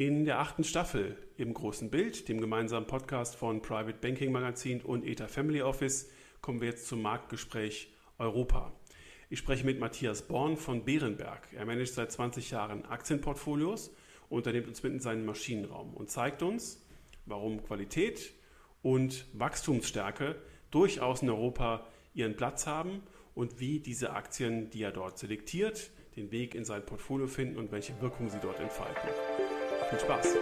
In der achten Staffel im großen Bild, dem gemeinsamen Podcast von Private Banking Magazin und ETA Family Office, kommen wir jetzt zum Marktgespräch Europa. Ich spreche mit Matthias Born von Bärenberg. Er managt seit 20 Jahren Aktienportfolios und unternimmt uns mit in seinen Maschinenraum und zeigt uns, warum Qualität und Wachstumsstärke durchaus in Europa ihren Platz haben und wie diese Aktien, die er dort selektiert, den Weg in sein Portfolio finden und welche Wirkung sie dort entfalten. Viel Spaß!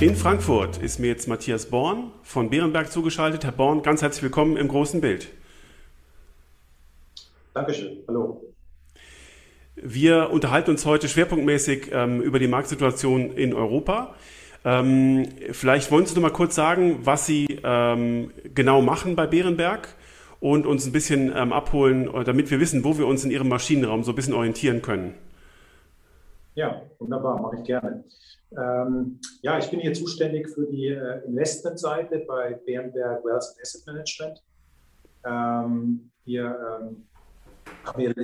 In Frankfurt ist mir jetzt Matthias Born von Bärenberg zugeschaltet. Herr Born, ganz herzlich willkommen im großen Bild. Dankeschön. Hallo. Wir unterhalten uns heute schwerpunktmäßig ähm, über die Marktsituation in Europa. Ähm, vielleicht wollen Sie noch mal kurz sagen, was Sie ähm, genau machen bei Bärenberg und uns ein bisschen ähm, abholen, damit wir wissen, wo wir uns in Ihrem Maschinenraum so ein bisschen orientieren können. Ja, wunderbar, mache ich gerne. Ähm, ja, ich bin hier zuständig für die äh, Investmentseite bei Bärenberg Wealth Asset Management. Hier ähm, haben wir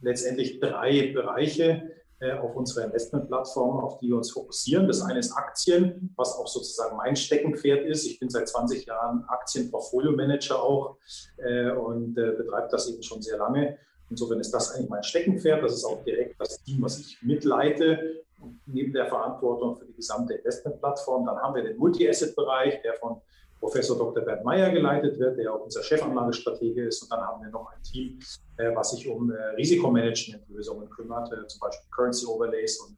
letztendlich drei Bereiche äh, auf unserer Investmentplattform, auf die wir uns fokussieren. Das eine ist Aktien, was auch sozusagen mein Steckenpferd ist. Ich bin seit 20 Jahren Aktienportfolio-Manager auch äh, und äh, betreibe das eben schon sehr lange. Insofern ist das eigentlich mein Steckenpferd. Das ist auch direkt das Team, was ich mitleite, neben der Verantwortung für die gesamte Investmentplattform. Dann haben wir den Multi-Asset-Bereich, der von Professor Dr. Bernd Meyer geleitet wird, der auch unser Chefanlagestratege ist. Und dann haben wir noch ein Team, äh, was sich um äh, Risikomanagementlösungen kümmert, äh, zum Beispiel Currency Overlays und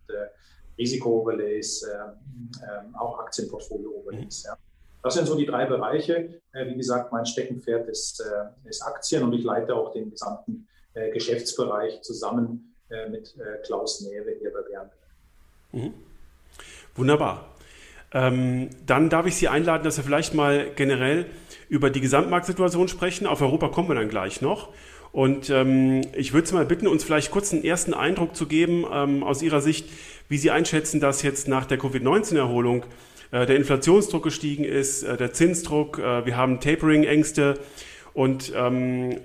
Risiko-Overlays, ähm, auch Aktienportfolio-Overlays. Ja. Das sind so die drei Bereiche. Wie gesagt, mein Steckenpferd ist, ist Aktien und ich leite auch den gesamten Geschäftsbereich zusammen mit Klaus Näwe hier bei Bernberg. Mhm. Wunderbar. Ähm, dann darf ich Sie einladen, dass wir vielleicht mal generell über die Gesamtmarktsituation sprechen. Auf Europa kommen wir dann gleich noch. Und ähm, ich würde Sie mal bitten, uns vielleicht kurz einen ersten Eindruck zu geben ähm, aus Ihrer Sicht, wie Sie einschätzen, dass jetzt nach der Covid-19-Erholung äh, der Inflationsdruck gestiegen ist, äh, der Zinsdruck, äh, wir haben Tapering-Ängste und ähm,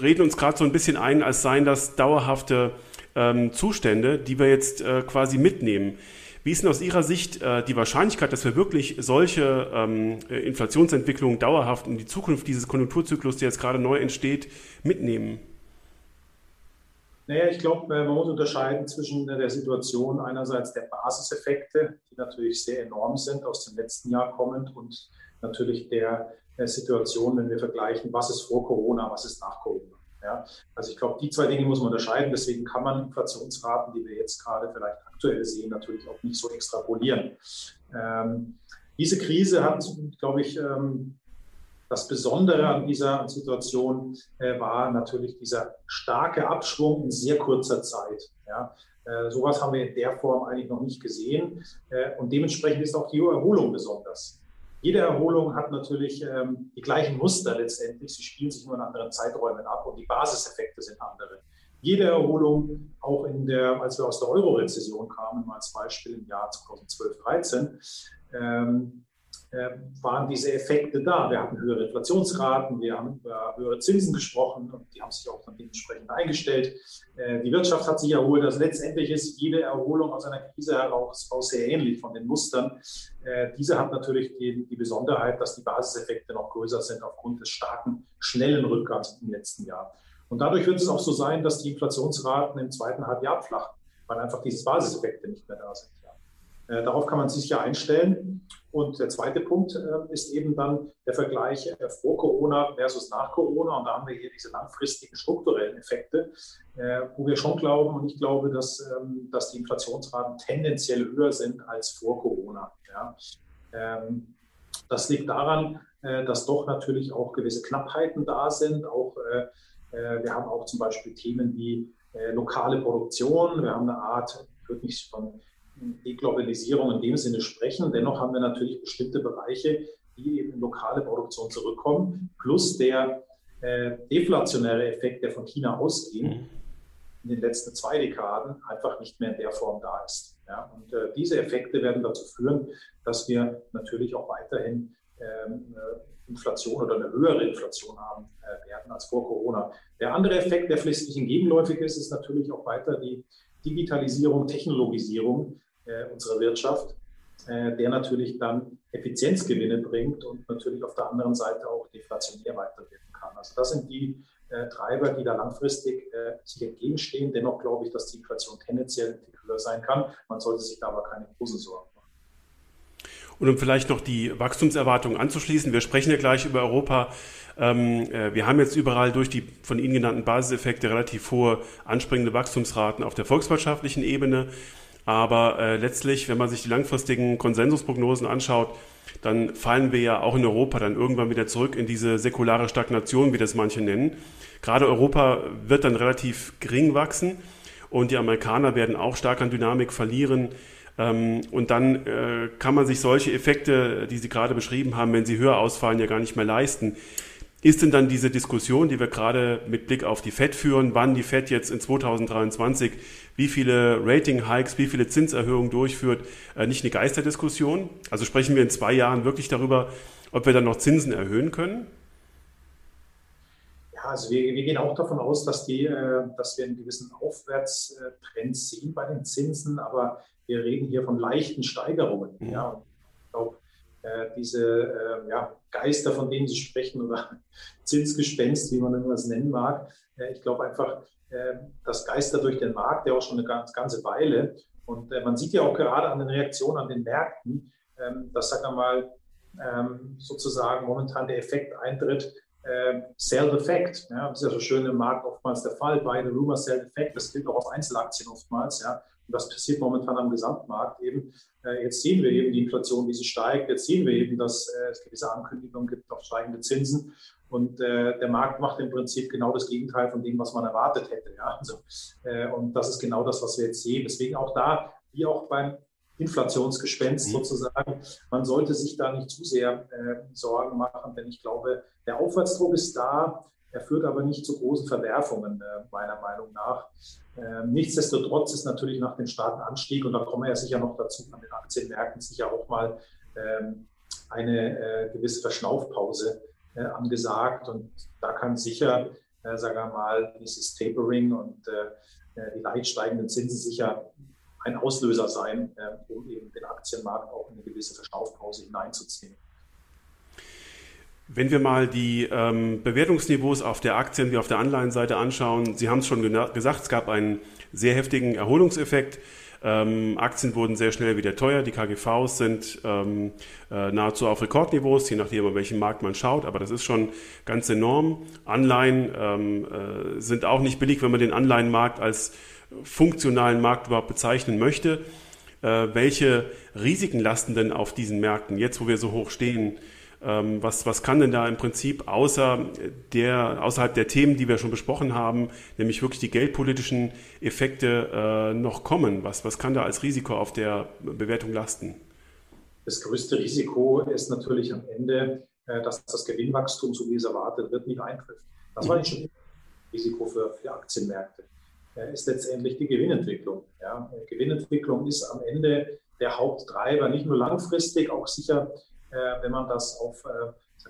reden uns gerade so ein bisschen ein, als seien das dauerhafte ähm, Zustände, die wir jetzt äh, quasi mitnehmen. Wie ist denn aus Ihrer Sicht äh, die Wahrscheinlichkeit, dass wir wirklich solche ähm, Inflationsentwicklungen dauerhaft in die Zukunft dieses Konjunkturzyklus, der jetzt gerade neu entsteht, mitnehmen? Naja, ich glaube, äh, man muss unterscheiden zwischen der Situation einerseits der Basiseffekte, die natürlich sehr enorm sind, aus dem letzten Jahr kommend, und natürlich der, der Situation, wenn wir vergleichen, was ist vor Corona, was ist nach Corona. Ja, also ich glaube, die zwei Dinge muss man unterscheiden. Deswegen kann man Inflationsraten, die wir jetzt gerade vielleicht aktuell sehen, natürlich auch nicht so extrapolieren. Ähm, diese Krise hat, glaube ich, ähm, das Besondere an dieser Situation äh, war natürlich dieser starke Abschwung in sehr kurzer Zeit. Ja. Äh, sowas haben wir in der Form eigentlich noch nicht gesehen. Äh, und dementsprechend ist auch die Erholung besonders. Jede Erholung hat natürlich ähm, die gleichen Muster letztendlich. Sie spielen sich nur in anderen Zeiträumen ab und die Basiseffekte sind andere. Jede Erholung, auch in der, als wir aus der Euro-Rezession kamen, mal als Beispiel im Jahr 2012, 13, ähm, äh, waren diese Effekte da. Wir hatten höhere Inflationsraten, wir haben über höhere Zinsen gesprochen und die haben sich auch dann dementsprechend eingestellt. Äh, die Wirtschaft hat sich erholt. Also letztendlich ist jede Erholung aus einer Krise heraus sehr ähnlich von den Mustern. Äh, diese hat natürlich die, die Besonderheit, dass die Basiseffekte noch größer sind aufgrund des starken, schnellen Rückgangs im letzten Jahr. Und dadurch wird es auch so sein, dass die Inflationsraten im zweiten Halbjahr abflachen, weil einfach diese Basiseffekte nicht mehr da sind. Ja. Darauf kann man sich ja einstellen. Und der zweite Punkt äh, ist eben dann der Vergleich äh, vor Corona versus nach Corona. Und da haben wir hier diese langfristigen strukturellen Effekte, äh, wo wir schon glauben, und ich glaube, dass, ähm, dass die Inflationsraten tendenziell höher sind als vor Corona. Ja. Ähm, das liegt daran, dass doch natürlich auch gewisse Knappheiten da sind. Auch, wir haben auch zum Beispiel Themen wie lokale Produktion. Wir haben eine Art, ich würde nicht von Deglobalisierung in dem Sinne sprechen. Dennoch haben wir natürlich bestimmte Bereiche, die eben in lokale Produktion zurückkommen, plus der äh, deflationäre Effekt, der von China ausging. in den letzten zwei Dekaden einfach nicht mehr in der Form da ist. Ja, und äh, diese Effekte werden dazu führen, dass wir natürlich auch weiterhin ähm, Inflation oder eine höhere Inflation haben äh, werden als vor Corona. Der andere Effekt, der vielleicht gegenläufig ist, ist natürlich auch weiter die Digitalisierung, Technologisierung äh, unserer Wirtschaft, äh, der natürlich dann Effizienzgewinne bringt und natürlich auf der anderen Seite auch deflationär weiterwirken kann. Also das sind die Treiber, die da langfristig sich entgegenstehen. Dennoch glaube ich, dass die Inflation tendenziell höher sein kann. Man sollte sich da aber keine großen Sorgen. Und um vielleicht noch die Wachstumserwartungen anzuschließen, wir sprechen ja gleich über Europa. Ähm, äh, wir haben jetzt überall durch die von Ihnen genannten Basiseffekte relativ hohe anspringende Wachstumsraten auf der volkswirtschaftlichen Ebene. Aber äh, letztlich, wenn man sich die langfristigen Konsensusprognosen anschaut, dann fallen wir ja auch in Europa dann irgendwann wieder zurück in diese säkulare Stagnation, wie das manche nennen. Gerade Europa wird dann relativ gering wachsen und die Amerikaner werden auch stark an Dynamik verlieren. Ähm, und dann äh, kann man sich solche Effekte, die Sie gerade beschrieben haben, wenn sie höher ausfallen, ja gar nicht mehr leisten. Ist denn dann diese Diskussion, die wir gerade mit Blick auf die FED führen, wann die FED jetzt in 2023 wie viele Rating-Hikes, wie viele Zinserhöhungen durchführt, äh, nicht eine Geisterdiskussion? Also sprechen wir in zwei Jahren wirklich darüber, ob wir dann noch Zinsen erhöhen können? Ja, also wir, wir gehen auch davon aus, dass, die, äh, dass wir einen gewissen Aufwärtstrend sehen bei den Zinsen, aber wir reden hier von leichten Steigerungen. Mhm. Ja, ich glaube, äh, diese äh, ja, Geister, von denen Sie sprechen, oder Zinsgespenst, wie man irgendwas nennen mag. Äh, ich glaube einfach, äh, das Geister durch den Markt, der auch schon eine ganz, ganze Weile. Und äh, man sieht ja auch gerade an den Reaktionen an den Märkten, ähm, dass, sagen wir mal, ähm, sozusagen momentan der Effekt eintritt, äh, Sell-Effekt. Ja, das ist ja so schön im Markt oftmals der Fall. Buy the rumor, sell-Effekt. Das gilt auch auf Einzelaktien oftmals. Ja. Das passiert momentan am Gesamtmarkt eben. Äh, jetzt sehen wir eben die Inflation, wie sie steigt. Jetzt sehen wir eben, dass äh, es gewisse Ankündigungen gibt auf steigende Zinsen. Und äh, der Markt macht im Prinzip genau das Gegenteil von dem, was man erwartet hätte. Ja? Also, äh, und das ist genau das, was wir jetzt sehen. Deswegen auch da, wie auch beim Inflationsgespenst mhm. sozusagen, man sollte sich da nicht zu sehr äh, Sorgen machen, denn ich glaube, der Aufwärtsdruck ist da. Er führt aber nicht zu großen Verwerfungen, äh, meiner Meinung nach. Ähm, nichtsdestotrotz ist natürlich nach dem starken Anstieg, und da kommen wir ja sicher noch dazu, an den Aktienmärkten sicher auch mal ähm, eine äh, gewisse Verschnaufpause äh, angesagt. Und da kann sicher, sagen wir mal, dieses Tapering und die leicht steigenden Zinsen sicher ein Auslöser sein, um eben den Aktienmarkt auch in eine gewisse Verschnaufpause hineinzuziehen. Wenn wir mal die ähm, Bewertungsniveaus auf der Aktien- wie auf der Anleihenseite anschauen, Sie haben es schon gesagt, es gab einen sehr heftigen Erholungseffekt. Ähm, Aktien wurden sehr schnell wieder teuer. Die KGVs sind ähm, äh, nahezu auf Rekordniveaus, je nachdem, auf welchen Markt man schaut. Aber das ist schon ganz enorm. Anleihen ähm, äh, sind auch nicht billig, wenn man den Anleihenmarkt als funktionalen Markt überhaupt bezeichnen möchte. Äh, welche Risiken lasten denn auf diesen Märkten, jetzt wo wir so hoch stehen? Ähm, was, was kann denn da im Prinzip außer der, außerhalb der Themen, die wir schon besprochen haben, nämlich wirklich die geldpolitischen Effekte äh, noch kommen? Was, was kann da als Risiko auf der Bewertung lasten? Das größte Risiko ist natürlich am Ende, äh, dass das Gewinnwachstum, so wie es erwartet wird, nicht eintrifft. Das war mhm. schon ein Risiko für, für Aktienmärkte. Äh, ist letztendlich die Gewinnentwicklung. Ja. Gewinnentwicklung ist am Ende der Haupttreiber, nicht nur langfristig, auch sicher wenn man das auf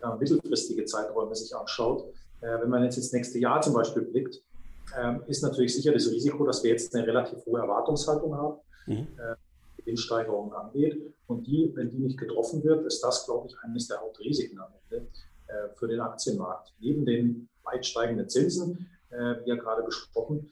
äh, mittelfristige Zeiträume sich anschaut. Äh, wenn man jetzt ins nächste Jahr zum Beispiel blickt, ähm, ist natürlich sicher das Risiko, dass wir jetzt eine relativ hohe Erwartungshaltung haben, mhm. Gewinnsteigerungen angeht. Und die, wenn die nicht getroffen wird, ist das, glaube ich, eines der Hauptrisiken am Ende für den Aktienmarkt. Neben den weit steigenden Zinsen, wie ja gerade besprochen,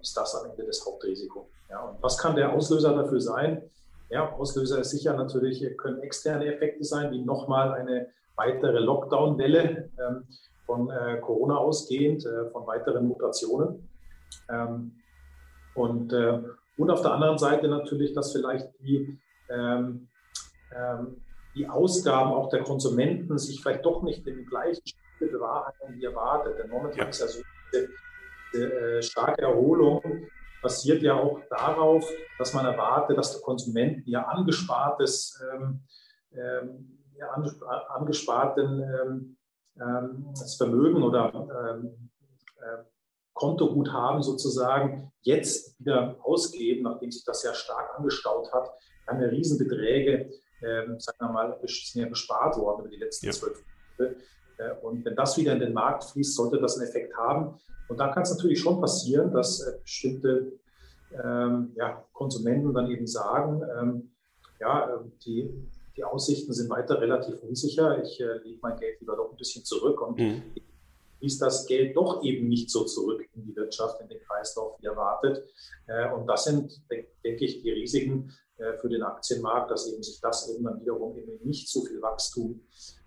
ist das am Ende das Hauptrisiko. Ja, und was kann der Auslöser dafür sein? Ja, Auslöser ist sicher natürlich, können externe Effekte sein, wie nochmal eine weitere Lockdown-Welle ähm, von äh, Corona ausgehend, äh, von weiteren Mutationen. Ähm, und, äh, und auf der anderen Seite natürlich, dass vielleicht die, ähm, ähm die Ausgaben auch der Konsumenten sich vielleicht doch nicht im gleichen Stil bewahrheiten wie erwartet. Denn momentan ja. ist ja so diese, diese äh, starke Erholung basiert ja auch darauf, dass man erwartet, dass der Konsument ihr angespartes, ähm, ähm, ja, angesparten ähm, ähm, Vermögen oder äh, Kontoguthaben sozusagen jetzt wieder ausgeben, nachdem sich das sehr stark angestaut hat. Ja Riesenbeträge, ähm, sagen wir mal, sind ja gespart worden über die letzten zwölf ja. Monate. Und wenn das wieder in den Markt fließt, sollte das einen Effekt haben. Und da kann es natürlich schon passieren, dass äh, bestimmte ähm, ja, Konsumenten dann eben sagen, ähm, ja, ähm, die, die Aussichten sind weiter relativ unsicher. Ich äh, lege mein Geld lieber doch ein bisschen zurück und mhm. fließt das Geld doch eben nicht so zurück in die Wirtschaft, in den Kreislauf wie erwartet. Äh, und das sind, denke ich, die Risiken äh, für den Aktienmarkt, dass eben sich das eben dann wiederum eben nicht so viel Wachstum äh,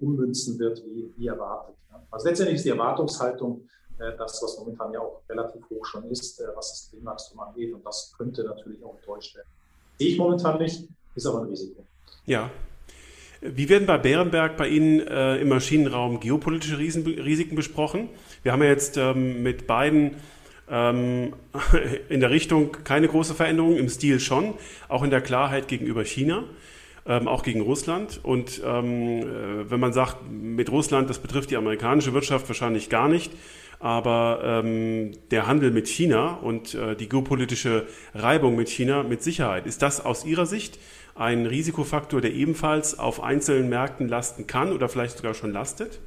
ummünzen wird, wie, wie erwartet. Also letztendlich ist die Erwartungshaltung äh, das, was momentan ja auch relativ hoch schon ist, äh, was das Gewinnwachstum angeht. Und das könnte natürlich auch enttäuscht werden. Sehe ich momentan nicht, ist aber ein Risiko. Ja. Wie werden bei Bärenberg bei Ihnen äh, im Maschinenraum geopolitische Riesen, Risiken besprochen? Wir haben ja jetzt ähm, mit beiden ähm, in der Richtung keine große Veränderung, im Stil schon, auch in der Klarheit gegenüber China. Ähm, auch gegen Russland. Und ähm, äh, wenn man sagt, mit Russland, das betrifft die amerikanische Wirtschaft wahrscheinlich gar nicht, aber ähm, der Handel mit China und äh, die geopolitische Reibung mit China mit Sicherheit. Ist das aus Ihrer Sicht ein Risikofaktor, der ebenfalls auf einzelnen Märkten lasten kann oder vielleicht sogar schon lastet?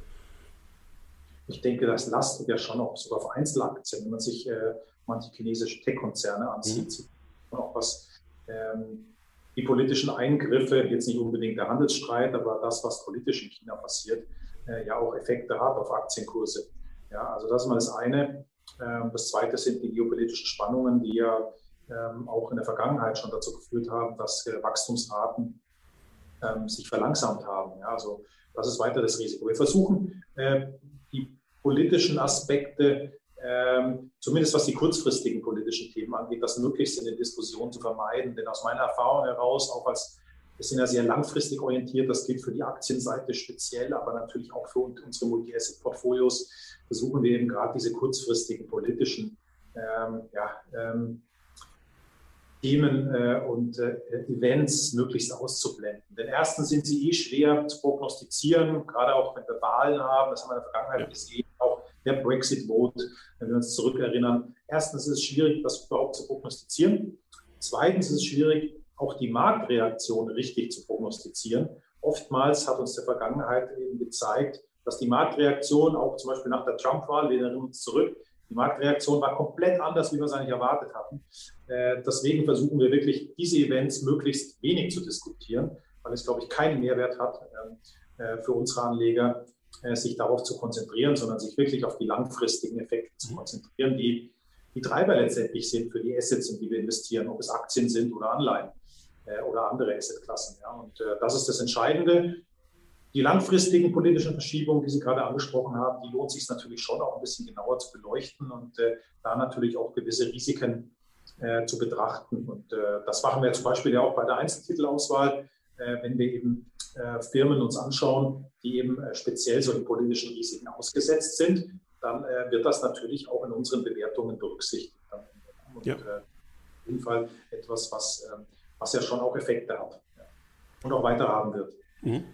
Ich denke, das lastet ja schon auch sogar auf Einzelaktien, wenn man sich äh, manche chinesische Tech-Konzerne ansieht. Mhm. auch was ähm, die politischen Eingriffe, jetzt nicht unbedingt der Handelsstreit, aber das, was politisch in China passiert, äh, ja auch Effekte hat auf Aktienkurse. Ja, also das ist mal das eine. Ähm, das zweite sind die geopolitischen Spannungen, die ja ähm, auch in der Vergangenheit schon dazu geführt haben, dass äh, Wachstumsraten ähm, sich verlangsamt haben. Ja, also das ist weiter das Risiko. Wir versuchen, äh, die politischen Aspekte, zumindest was die kurzfristigen politischen Themen angeht, das möglichst in den Diskussionen zu vermeiden. Denn aus meiner Erfahrung heraus, auch als wir sind ja sehr langfristig orientiert. Das gilt für die Aktienseite speziell, aber natürlich auch für unsere Multi-Asset-Portfolios. Versuchen wir eben gerade diese kurzfristigen politischen ähm, ja, ähm, Themen äh, und äh, Events möglichst auszublenden. Denn erstens sind sie eh schwer zu prognostizieren, gerade auch wenn wir Wahlen haben. Das haben wir in der Vergangenheit gesehen. Der Brexit-Vote, wenn wir uns zurückerinnern. Erstens ist es schwierig, das überhaupt zu prognostizieren. Zweitens ist es schwierig, auch die Marktreaktion richtig zu prognostizieren. Oftmals hat uns der Vergangenheit eben gezeigt, dass die Marktreaktion auch zum Beispiel nach der Trump-Wahl, wir erinnern uns zurück, die Marktreaktion war komplett anders, wie wir es eigentlich erwartet hatten. Äh, deswegen versuchen wir wirklich, diese Events möglichst wenig zu diskutieren, weil es, glaube ich, keinen Mehrwert hat ähm, äh, für unsere Anleger, sich darauf zu konzentrieren, sondern sich wirklich auf die langfristigen Effekte zu konzentrieren, die die Treiber letztendlich sind für die Assets, in die wir investieren, ob es Aktien sind oder Anleihen äh, oder andere Assetklassen. Ja. Und äh, das ist das Entscheidende. Die langfristigen politischen Verschiebungen, die Sie gerade angesprochen haben, die lohnt sich natürlich schon auch ein bisschen genauer zu beleuchten und äh, da natürlich auch gewisse Risiken äh, zu betrachten. Und äh, das machen wir zum Beispiel ja auch bei der Einzeltitelauswahl, äh, wenn wir eben Firmen uns anschauen, die eben speziell solchen politischen Risiken ausgesetzt sind, dann wird das natürlich auch in unseren Bewertungen berücksichtigt. Und ja. auf jeden Fall etwas, was ähm, was ja schon auch Effekte hat und auch weiter haben wird. Mhm.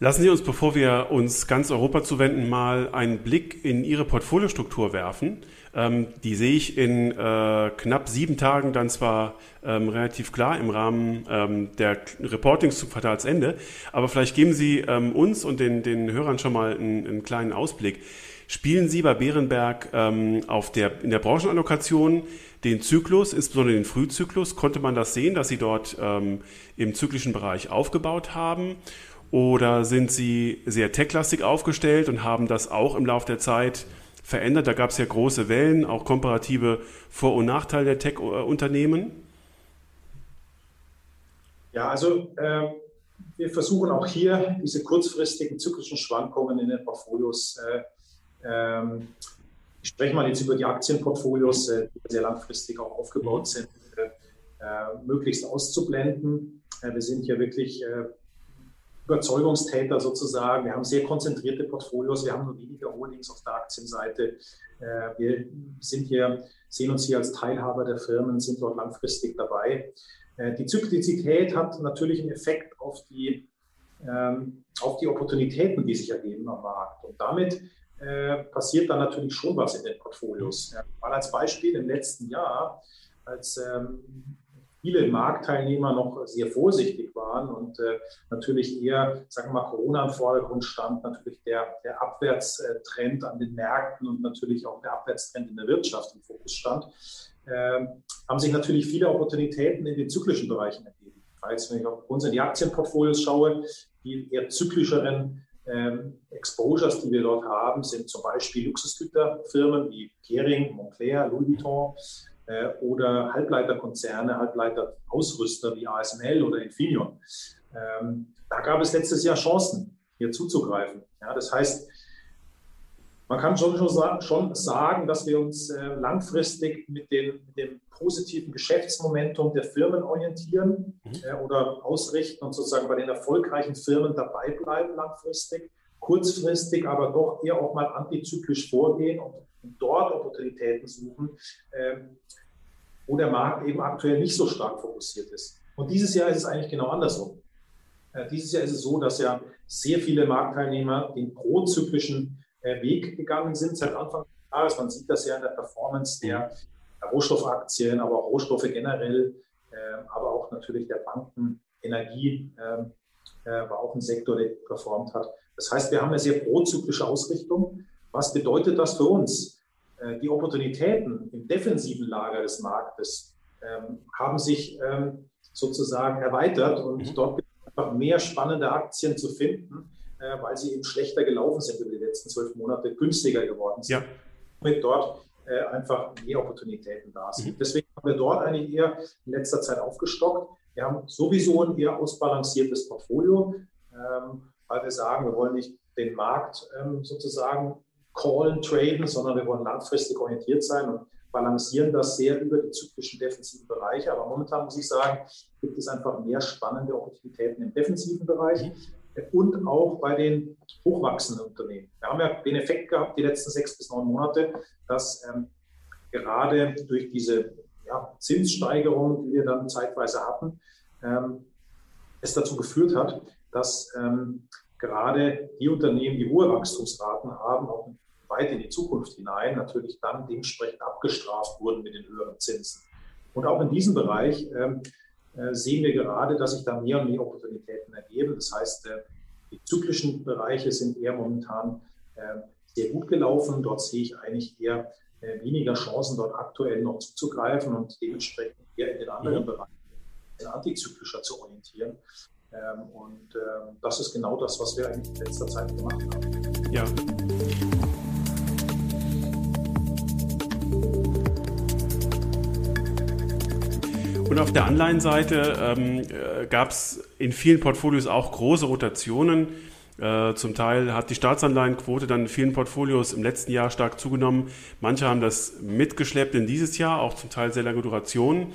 Lassen Sie uns, bevor wir uns ganz Europa zuwenden, mal einen Blick in Ihre Portfoliostruktur werfen. Ähm, die sehe ich in äh, knapp sieben Tagen dann zwar ähm, relativ klar im Rahmen ähm, der Reportings zum Quartalsende, aber vielleicht geben Sie ähm, uns und den, den Hörern schon mal einen, einen kleinen Ausblick. Spielen Sie bei Bärenberg ähm, auf der, in der Branchenallokation den Zyklus, insbesondere den Frühzyklus, konnte man das sehen, dass Sie dort ähm, im zyklischen Bereich aufgebaut haben? Oder sind Sie sehr techlastig aufgestellt und haben das auch im Laufe der Zeit verändert? Da gab es ja große Wellen, auch komparative Vor- und Nachteile der Tech-Unternehmen. Ja, also äh, wir versuchen auch hier diese kurzfristigen zyklischen Schwankungen in den Portfolios äh, ähm, ich spreche mal jetzt über die Aktienportfolios, äh, die sehr langfristig auch aufgebaut sind, äh, äh, möglichst auszublenden. wir sind hier wirklich Überzeugungstäter sozusagen. Wir haben sehr konzentrierte Portfolios. Wir haben nur wenige Holdings auf der Aktienseite. wir sind hier, sehen uns hier als Teilhaber der Firmen, sind dort langfristig dabei. die Zyklizität hat natürlich einen Effekt auf die, ähm, auf die Opportunitäten, die sich ergeben am Markt. Und damit äh, passiert dann natürlich schon was in den Portfolios. Mal als Beispiel im letzten Jahr, als ähm, viele Marktteilnehmer noch sehr vorsichtig waren und äh, natürlich eher, sagen wir mal, Corona im Vordergrund stand, natürlich der, der Abwärtstrend an den Märkten und natürlich auch der Abwärtstrend in der Wirtschaft im Fokus stand, äh, haben sich natürlich viele Opportunitäten in den zyklischen Bereichen ergeben. Als wenn ich auf uns in die Aktienportfolios schaue, die eher zyklischeren ähm, Exposures, die wir dort haben, sind zum Beispiel Luxusgüterfirmen wie Kering, Montclair, Louis Vuitton oder Halbleiterkonzerne, Halbleiterausrüster wie ASML oder Infineon. Ähm, da gab es letztes Jahr Chancen, hier zuzugreifen. Ja, das heißt, man kann schon, schon sagen, dass wir uns äh, langfristig mit dem, mit dem, positiven Geschäftsmomentum der Firmen orientieren mhm. äh, oder ausrichten und sozusagen bei den erfolgreichen Firmen dabei bleiben langfristig, kurzfristig aber doch eher auch mal antizyklisch vorgehen und dort Opportunitäten suchen, äh, wo der Markt eben aktuell nicht so stark fokussiert ist. Und dieses Jahr ist es eigentlich genau andersrum. Äh, dieses Jahr ist es so, dass ja sehr viele Marktteilnehmer den prozyklischen äh, Weg gegangen sind seit Anfang des Jahres. Man sieht das ja in der Performance der Rohstoffaktien, aber auch Rohstoffe generell, ähm, aber auch natürlich der Banken, Energie ähm, äh, war auch ein Sektor, der performt hat. Das heißt, wir haben eine sehr prozyklische Ausrichtung. Was bedeutet das für uns? Äh, die Opportunitäten im defensiven Lager des Marktes ähm, haben sich sozusagen erweitert und mhm. dort gibt es einfach mehr spannende Aktien zu finden, äh, weil sie eben schlechter gelaufen sind über die letzten zwölf Monate, günstiger geworden sind. Ja. Und dort äh, einfach mehr Opportunitäten da sind. Mhm. Deswegen haben wir dort eigentlich eher in letzter Zeit aufgestockt. Wir haben sowieso ein eher ausbalanciertes Portfolio, ähm, weil wir sagen, wir wollen nicht den Markt ähm, sozusagen callen, traden, sondern wir wollen langfristig orientiert sein und balancieren das sehr über die zyklischen defensiven Bereiche. Aber momentan muss ich sagen, gibt es einfach mehr spannende Opportunitäten im defensiven Bereich. Und auch bei den hochwachsenden Unternehmen. Wir haben ja den Effekt gehabt, die letzten sechs bis neun Monate, dass ähm, gerade durch diese ja, Zinssteigerung, die wir dann zeitweise hatten, ähm, es dazu geführt hat, dass ähm, gerade die Unternehmen, die hohe Wachstumsraten haben, auch weit in die Zukunft hinein, natürlich dann dementsprechend abgestraft wurden mit den höheren Zinsen. Und auch in diesem Bereich ähm, äh, sehen wir gerade, dass sich da mehr und mehr Opportunitäten ergeben. Das heißt, äh, die zyklischen Bereiche sind eher momentan äh, sehr gut gelaufen. Dort sehe ich eigentlich eher weniger Chancen, dort aktuell noch zuzugreifen und dementsprechend eher in den anderen mhm. Bereichen antizyklischer zu orientieren. Ähm, und ähm, das ist genau das, was wir eigentlich in letzter Zeit gemacht haben. Ja. Und auf der Anleihenseite ähm, äh, gab es in vielen Portfolios auch große Rotationen. Äh, zum Teil hat die Staatsanleihenquote dann in vielen Portfolios im letzten Jahr stark zugenommen. Manche haben das mitgeschleppt in dieses Jahr, auch zum Teil sehr lange Durationen.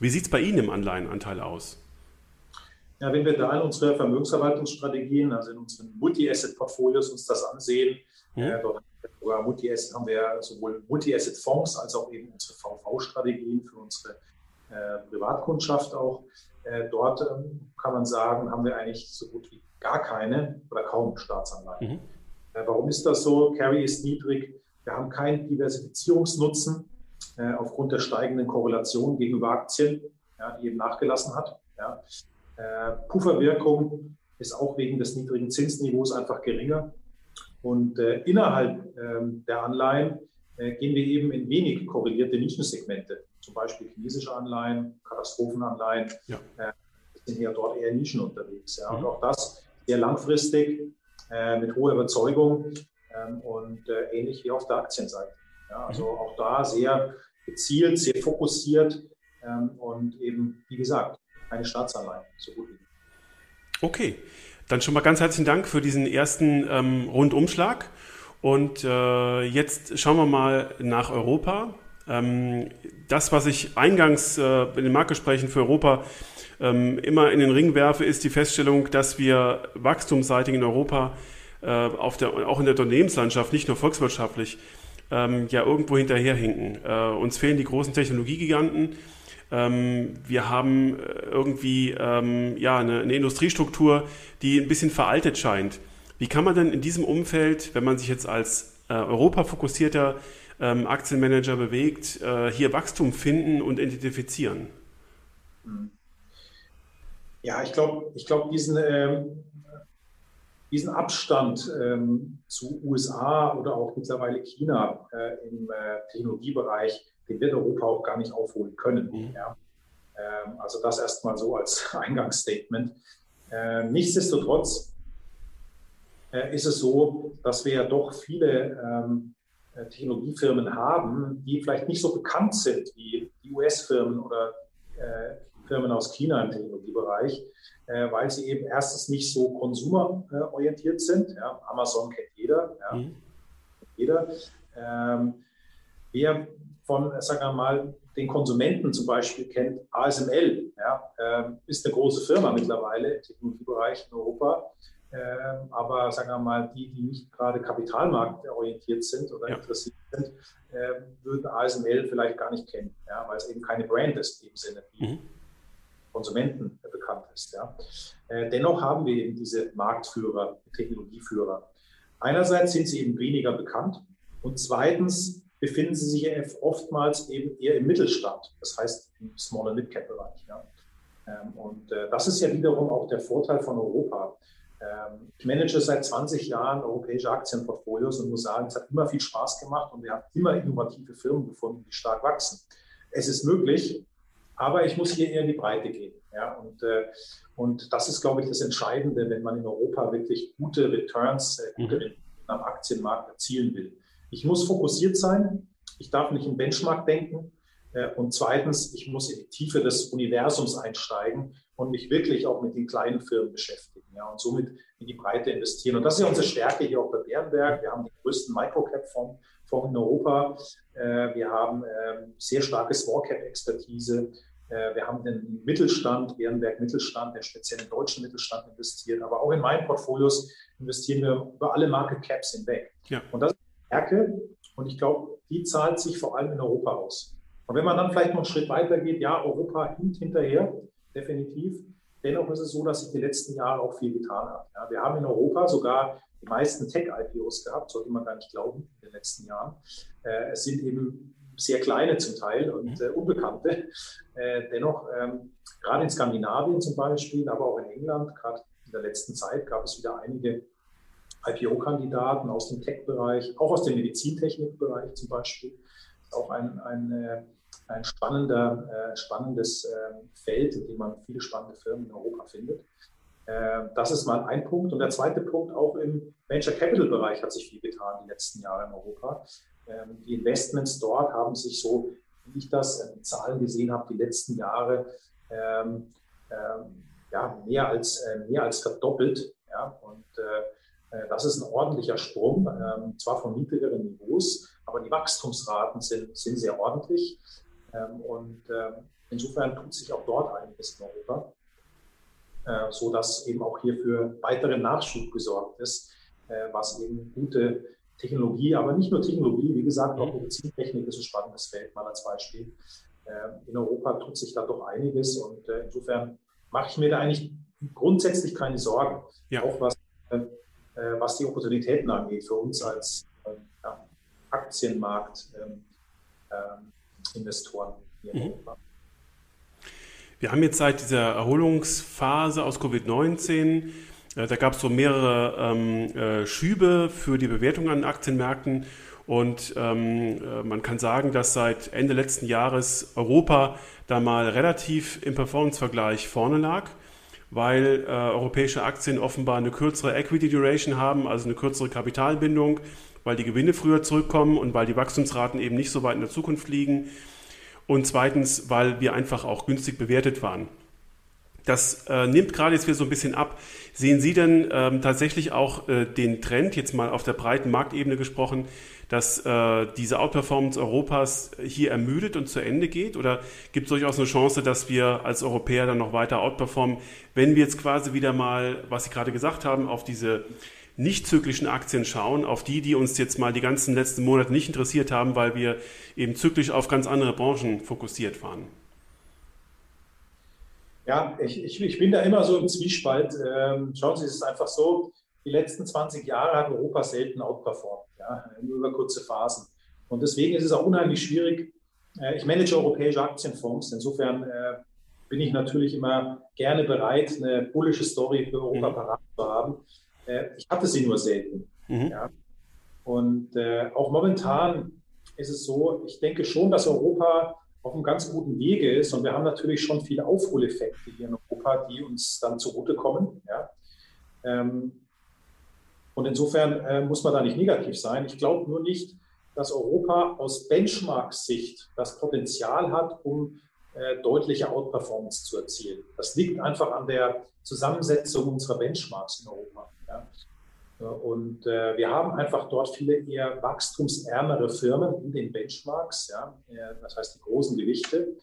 Wie sieht es bei Ihnen im Anleihenanteil aus? Ja, wenn wir da in unsere Vermögensverwaltungsstrategien, also in unseren Multi-Asset-Portfolios uns das ansehen, ja. äh, Multi-Asset haben wir sowohl Multi-Asset-Fonds als auch eben unsere VV-Strategien für unsere Privatkundschaft auch. Äh, dort ähm, kann man sagen, haben wir eigentlich so gut wie gar keine oder kaum Staatsanleihen. Mhm. Äh, warum ist das so? Carry ist niedrig. Wir haben keinen Diversifizierungsnutzen aufgrund der steigenden Korrelation gegenüber Aktien, ja, die eben nachgelassen hat. Ja. Pufferwirkung ist auch wegen des niedrigen Zinsniveaus einfach geringer. Und äh, innerhalb ähm, der Anleihen äh, gehen wir eben in wenig korrelierte Nischensegmente zum Beispiel chinesische Anleihen, Katastrophenanleihen, ja. äh, sind ja dort eher Nischen unterwegs. Ja. Mhm. Und auch das sehr langfristig, äh, mit hoher Überzeugung ähm, und äh, ähnlich wie auf der Aktienseite. Ja. Also mhm. auch da sehr gezielt, sehr fokussiert ähm, und eben, wie gesagt, keine Staatsanleihen, so gut wie. Okay, dann schon mal ganz herzlichen Dank für diesen ersten ähm, Rundumschlag. Und äh, jetzt schauen wir mal nach Europa. Ähm, das, was ich eingangs äh, in den Marktgesprächen für Europa ähm, immer in den Ring werfe, ist die Feststellung, dass wir wachstumsseitig in Europa äh, auf der, auch in der Unternehmenslandschaft, nicht nur volkswirtschaftlich, ähm, ja irgendwo hinterherhinken. Äh, uns fehlen die großen Technologiegiganten. Wir haben irgendwie ja, eine, eine Industriestruktur, die ein bisschen veraltet scheint. Wie kann man denn in diesem Umfeld, wenn man sich jetzt als äh, Europa fokussierter ähm, Aktienmanager bewegt, äh, hier Wachstum finden und identifizieren? Ja, ich glaube, ich glaube, diesen, ähm, diesen Abstand ähm, zu USA oder auch mittlerweile China äh, im äh, Technologiebereich, den wird Europa auch gar nicht aufholen können. Mhm. Ja. Ähm, also das erstmal so als Eingangsstatement. Äh, nichtsdestotrotz äh, ist es so, dass wir ja doch viele ähm, äh, Technologiefirmen haben, die vielleicht nicht so bekannt sind wie die US-Firmen oder äh, Firmen aus China im Technologiebereich, äh, weil sie eben erstens nicht so konsumerorientiert sind. Ja. Amazon kennt jeder. Ja. Mhm. Jeder. Ähm, wer von, sagen wir mal, den Konsumenten zum Beispiel kennt, ASML, ja, ähm, ist eine große Firma mittlerweile im Technologiebereich in Europa. Ähm, aber sagen wir mal, die, die nicht gerade kapitalmarktorientiert sind oder ja. interessiert sind, äh, würden ASML vielleicht gar nicht kennen, ja, weil es eben keine Brand ist in dem Sinne, die mhm. Konsumenten bekannt ist. Ja. Äh, dennoch haben wir eben diese Marktführer, Technologieführer. Einerseits sind sie eben weniger bekannt und zweitens befinden sie sich oftmals eben eher im Mittelstand, das heißt im Small- und Mid-Cap-Bereich. Ja. Ähm, und äh, das ist ja wiederum auch der Vorteil von Europa. Ähm, ich manage seit 20 Jahren europäische Aktienportfolios und muss sagen, es hat immer viel Spaß gemacht und wir haben immer innovative Firmen gefunden, die stark wachsen. Es ist möglich, aber ich muss hier eher in die Breite gehen. Ja, und, äh, und das ist, glaube ich, das Entscheidende, wenn man in Europa wirklich gute Returns, äh, gute mhm. am Aktienmarkt erzielen will. Ich muss fokussiert sein. Ich darf nicht im Benchmark denken. Äh, und zweitens, ich muss in die Tiefe des Universums einsteigen und mich wirklich auch mit den kleinen Firmen beschäftigen ja, und somit in die Breite investieren. Und das ist ja unsere Stärke hier auch bei Bärenberg. Wir haben den größten Microcap-Fonds in Europa. Äh, wir haben ähm, sehr starke Smallcap-Expertise. Äh, wir haben den Mittelstand, Bärenberg Mittelstand, der speziell im deutschen Mittelstand investiert. Aber auch in meinen Portfolios investieren wir über alle Market Caps hinweg. Ja. Und das ist Stärke. Und ich glaube, die zahlt sich vor allem in Europa aus. Und wenn man dann vielleicht noch einen Schritt weiter geht, ja, Europa hinkt hinterher, definitiv. Dennoch ist es so, dass sich die letzten Jahre auch viel getan hat. Ja, wir haben in Europa sogar die meisten Tech-IPOs gehabt, sollte man gar nicht glauben, in den letzten Jahren. Äh, es sind eben sehr kleine zum Teil und äh, unbekannte. Äh, dennoch, ähm, gerade in Skandinavien zum Beispiel, aber auch in England, gerade in der letzten Zeit gab es wieder einige IPO-Kandidaten aus dem Tech-Bereich, auch aus dem Medizintechnik-Bereich zum Beispiel. Auch ein, ein äh, ein spannender, äh, spannendes äh, Feld, in dem man viele spannende Firmen in Europa findet. Äh, das ist mal ein Punkt. Und der zweite Punkt, auch im Venture Capital Bereich hat sich viel getan die letzten Jahre in Europa. Ähm, die Investments dort haben sich so, wie ich das in Zahlen gesehen habe, die letzten Jahre ähm, ähm, ja, mehr, als, äh, mehr als verdoppelt. Ja? Und äh, äh, das ist ein ordentlicher Sprung, ähm, zwar von niedrigeren Niveaus, aber die Wachstumsraten sind, sind sehr ordentlich. Ähm, und ähm, insofern tut sich auch dort einiges in Europa, äh, so dass eben auch hier für weiteren Nachschub gesorgt ist, äh, was eben gute Technologie, aber nicht nur Technologie, wie gesagt, auch Medizintechnik ist ein spannendes Feld, mal als Beispiel. Ähm, in Europa tut sich da doch einiges und äh, insofern mache ich mir da eigentlich grundsätzlich keine Sorgen, ja. auch was, was die Opportunitäten angeht für uns als ja, Aktienmarkt. Ähm, Investoren hier mhm. Wir haben jetzt seit dieser Erholungsphase aus Covid-19, äh, da gab es so mehrere ähm, äh, Schübe für die Bewertung an Aktienmärkten. Und ähm, äh, man kann sagen, dass seit Ende letzten Jahres Europa da mal relativ im Performance-Vergleich vorne lag, weil äh, europäische Aktien offenbar eine kürzere Equity Duration haben, also eine kürzere Kapitalbindung, weil die Gewinne früher zurückkommen und weil die Wachstumsraten eben nicht so weit in der Zukunft liegen. Und zweitens, weil wir einfach auch günstig bewertet waren. Das äh, nimmt gerade jetzt wieder so ein bisschen ab. Sehen Sie denn ähm, tatsächlich auch äh, den Trend, jetzt mal auf der breiten Marktebene gesprochen, dass äh, diese Outperformance Europas hier ermüdet und zu Ende geht? Oder gibt es durchaus eine Chance, dass wir als Europäer dann noch weiter outperformen, wenn wir jetzt quasi wieder mal, was Sie gerade gesagt haben, auf diese nicht zyklischen Aktien schauen, auf die, die uns jetzt mal die ganzen letzten Monate nicht interessiert haben, weil wir eben zyklisch auf ganz andere Branchen fokussiert waren? Ja, ich, ich, ich bin da immer so im Zwiespalt. Ähm, schauen Sie, es ist einfach so, die letzten 20 Jahre hat Europa selten outperformt, ja, nur über kurze Phasen. Und deswegen ist es auch unheimlich schwierig. Äh, ich manage europäische Aktienfonds. Insofern äh, bin ich natürlich immer gerne bereit, eine bullische Story für Europa mhm. parat zu haben. Äh, ich hatte sie nur selten. Mhm. Ja. Und äh, auch momentan ist es so, ich denke schon, dass Europa auf einem ganz guten Wege ist. Und wir haben natürlich schon viele Aufholeffekte hier in Europa, die uns dann zugutekommen. Ja. Ähm, und insofern äh, muss man da nicht negativ sein. Ich glaube nur nicht, dass Europa aus Benchmark-Sicht das Potenzial hat, um äh, deutliche Outperformance zu erzielen. Das liegt einfach an der Zusammensetzung unserer Benchmarks in Europa. Ja. Und äh, wir haben einfach dort viele eher wachstumsärmere Firmen in den Benchmarks, ja, das heißt die großen Gewichte.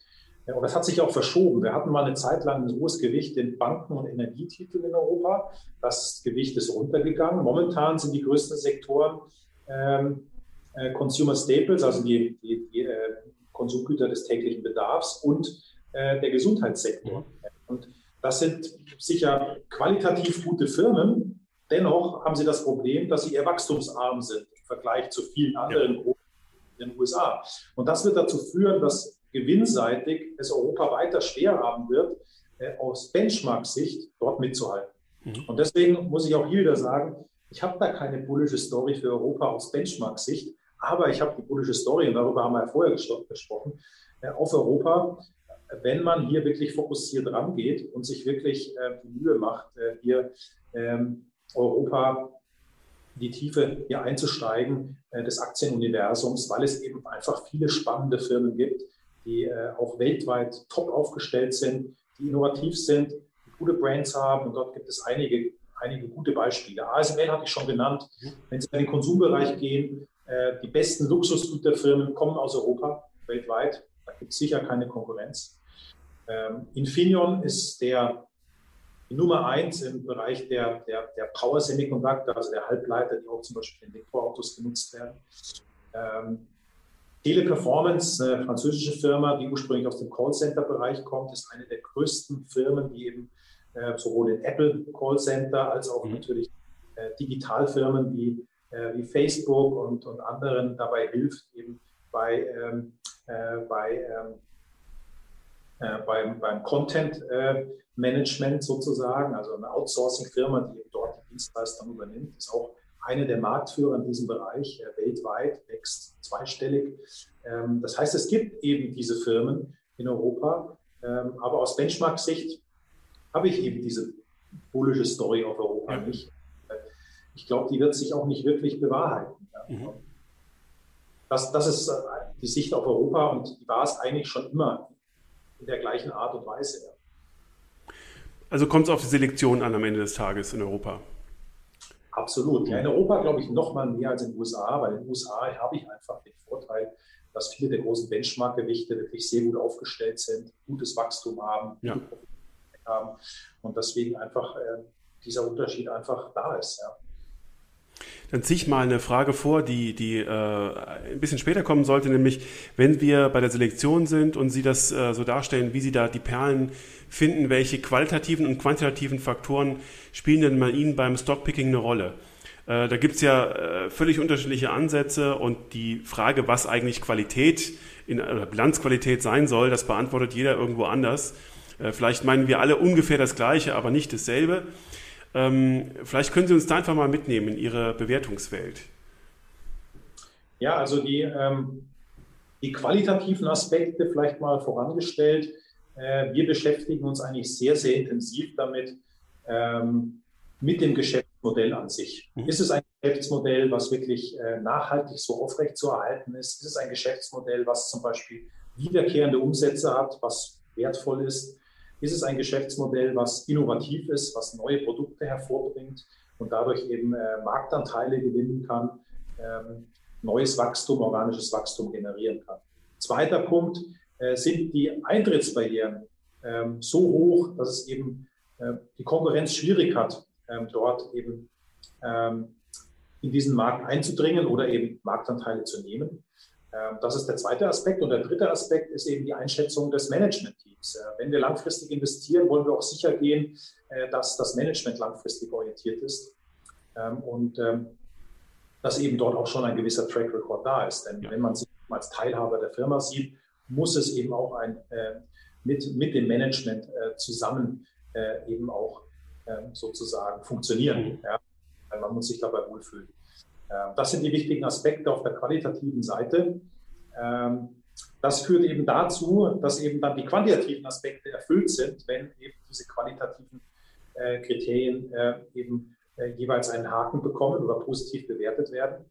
Und das hat sich auch verschoben. Wir hatten mal eine Zeit lang ein hohes Gewicht in Banken und Energietiteln in Europa. Das Gewicht ist runtergegangen. Momentan sind die größten Sektoren ähm, äh, Consumer Staples, also die, die, die äh, Konsumgüter des täglichen Bedarfs und äh, der Gesundheitssektor. Und das sind sicher qualitativ gute Firmen, Dennoch haben sie das Problem, dass sie eher wachstumsarm sind im Vergleich zu vielen anderen Gruppen in den USA. Und das wird dazu führen, dass gewinnseitig es Europa weiter schwer haben wird, äh, aus Benchmark-Sicht dort mitzuhalten. Mhm. Und deswegen muss ich auch hier wieder sagen, ich habe da keine bullische Story für Europa aus Benchmark-Sicht, aber ich habe die bullische Story, und darüber haben wir ja vorher gesprochen, äh, auf Europa, wenn man hier wirklich fokussiert rangeht und sich wirklich äh, die Mühe macht, hier ähm, Europa die Tiefe hier einzusteigen äh, des Aktienuniversums, weil es eben einfach viele spannende Firmen gibt, die äh, auch weltweit top aufgestellt sind, die innovativ sind, die gute Brands haben. Und dort gibt es einige, einige gute Beispiele. ASML hatte ich schon genannt. Wenn Sie in den Konsumbereich gehen, äh, die besten Luxusgüterfirmen kommen aus Europa weltweit. Da gibt es sicher keine Konkurrenz. Ähm, Infineon ist der die Nummer eins im Bereich der, der, der Power Semiconductor, also der Halbleiter, die auch zum Beispiel in Elektroautos genutzt werden. Ähm, Teleperformance, eine französische Firma, die ursprünglich aus dem Callcenter-Bereich kommt, ist eine der größten Firmen, die eben äh, sowohl den Apple Callcenter als auch mhm. natürlich äh, Digitalfirmen wie, äh, wie Facebook und, und anderen dabei hilft, eben bei, ähm, äh, bei ähm, äh, beim, beim Content äh, Management sozusagen, also eine Outsourcing-Firma, die eben dort die Dienstleistung übernimmt, ist auch eine der Marktführer in diesem Bereich äh, weltweit, wächst zweistellig. Ähm, das heißt, es gibt eben diese Firmen in Europa, ähm, aber aus Benchmark-Sicht habe ich eben diese bullische Story auf Europa ja. nicht. Ich glaube, die wird sich auch nicht wirklich bewahrheiten. Ja. Mhm. Das, das ist die Sicht auf Europa und die war es eigentlich schon immer in der gleichen Art und Weise. Ja. Also kommt es auf die Selektion an am Ende des Tages in Europa? Absolut. Ja, in Europa glaube ich noch mal mehr als in den USA, weil in den USA habe ich einfach den Vorteil, dass viele der großen Benchmark-Gewichte wirklich sehr gut aufgestellt sind, gutes Wachstum haben, ja. haben und deswegen einfach äh, dieser Unterschied einfach da ist. Ja. Dann ziehe ich mal eine Frage vor, die, die äh, ein bisschen später kommen sollte, nämlich wenn wir bei der Selektion sind und Sie das äh, so darstellen, wie Sie da die Perlen finden, welche qualitativen und quantitativen Faktoren spielen denn bei Ihnen beim Stockpicking eine Rolle? Äh, da gibt es ja äh, völlig unterschiedliche Ansätze und die Frage, was eigentlich Qualität in, oder Bilanzqualität sein soll, das beantwortet jeder irgendwo anders. Äh, vielleicht meinen wir alle ungefähr das Gleiche, aber nicht dasselbe. Ähm, vielleicht können Sie uns da einfach mal mitnehmen in Ihre Bewertungswelt. Ja, also die, ähm, die qualitativen Aspekte vielleicht mal vorangestellt. Äh, wir beschäftigen uns eigentlich sehr, sehr intensiv damit, ähm, mit dem Geschäftsmodell an sich. Mhm. Ist es ein Geschäftsmodell, was wirklich äh, nachhaltig so aufrechtzuerhalten ist? Ist es ein Geschäftsmodell, was zum Beispiel wiederkehrende Umsätze hat, was wertvoll ist? Ist es ein Geschäftsmodell, was innovativ ist, was neue Produkte hervorbringt und dadurch eben äh, Marktanteile gewinnen kann, ähm, neues Wachstum, organisches Wachstum generieren kann. Zweiter Punkt äh, sind die Eintrittsbarrieren ähm, so hoch, dass es eben äh, die Konkurrenz schwierig hat, ähm, dort eben ähm, in diesen Markt einzudringen oder eben Marktanteile zu nehmen. Ähm, das ist der zweite Aspekt. Und der dritte Aspekt ist eben die Einschätzung des Managementteams. Äh, wenn wir langfristig investieren, wollen wir auch sicher gehen, äh, dass das Management langfristig orientiert ist. Ähm, und ähm, dass eben dort auch schon ein gewisser Track Record da ist. Denn ja. wenn man sich als Teilhaber der Firma sieht, muss es eben auch ein, äh, mit, mit dem Management zusammen eben auch ähm, sozusagen funktionieren. Mhm. Ja? Man muss sich dabei wohlfühlen. Das sind die wichtigen Aspekte auf der qualitativen Seite. Ähm, das führt eben dazu, dass eben dann die quantitativen Aspekte erfüllt sind, wenn eben diese qualitativen äh, Kriterien äh, eben äh, jeweils einen Haken bekommen oder positiv bewertet werden.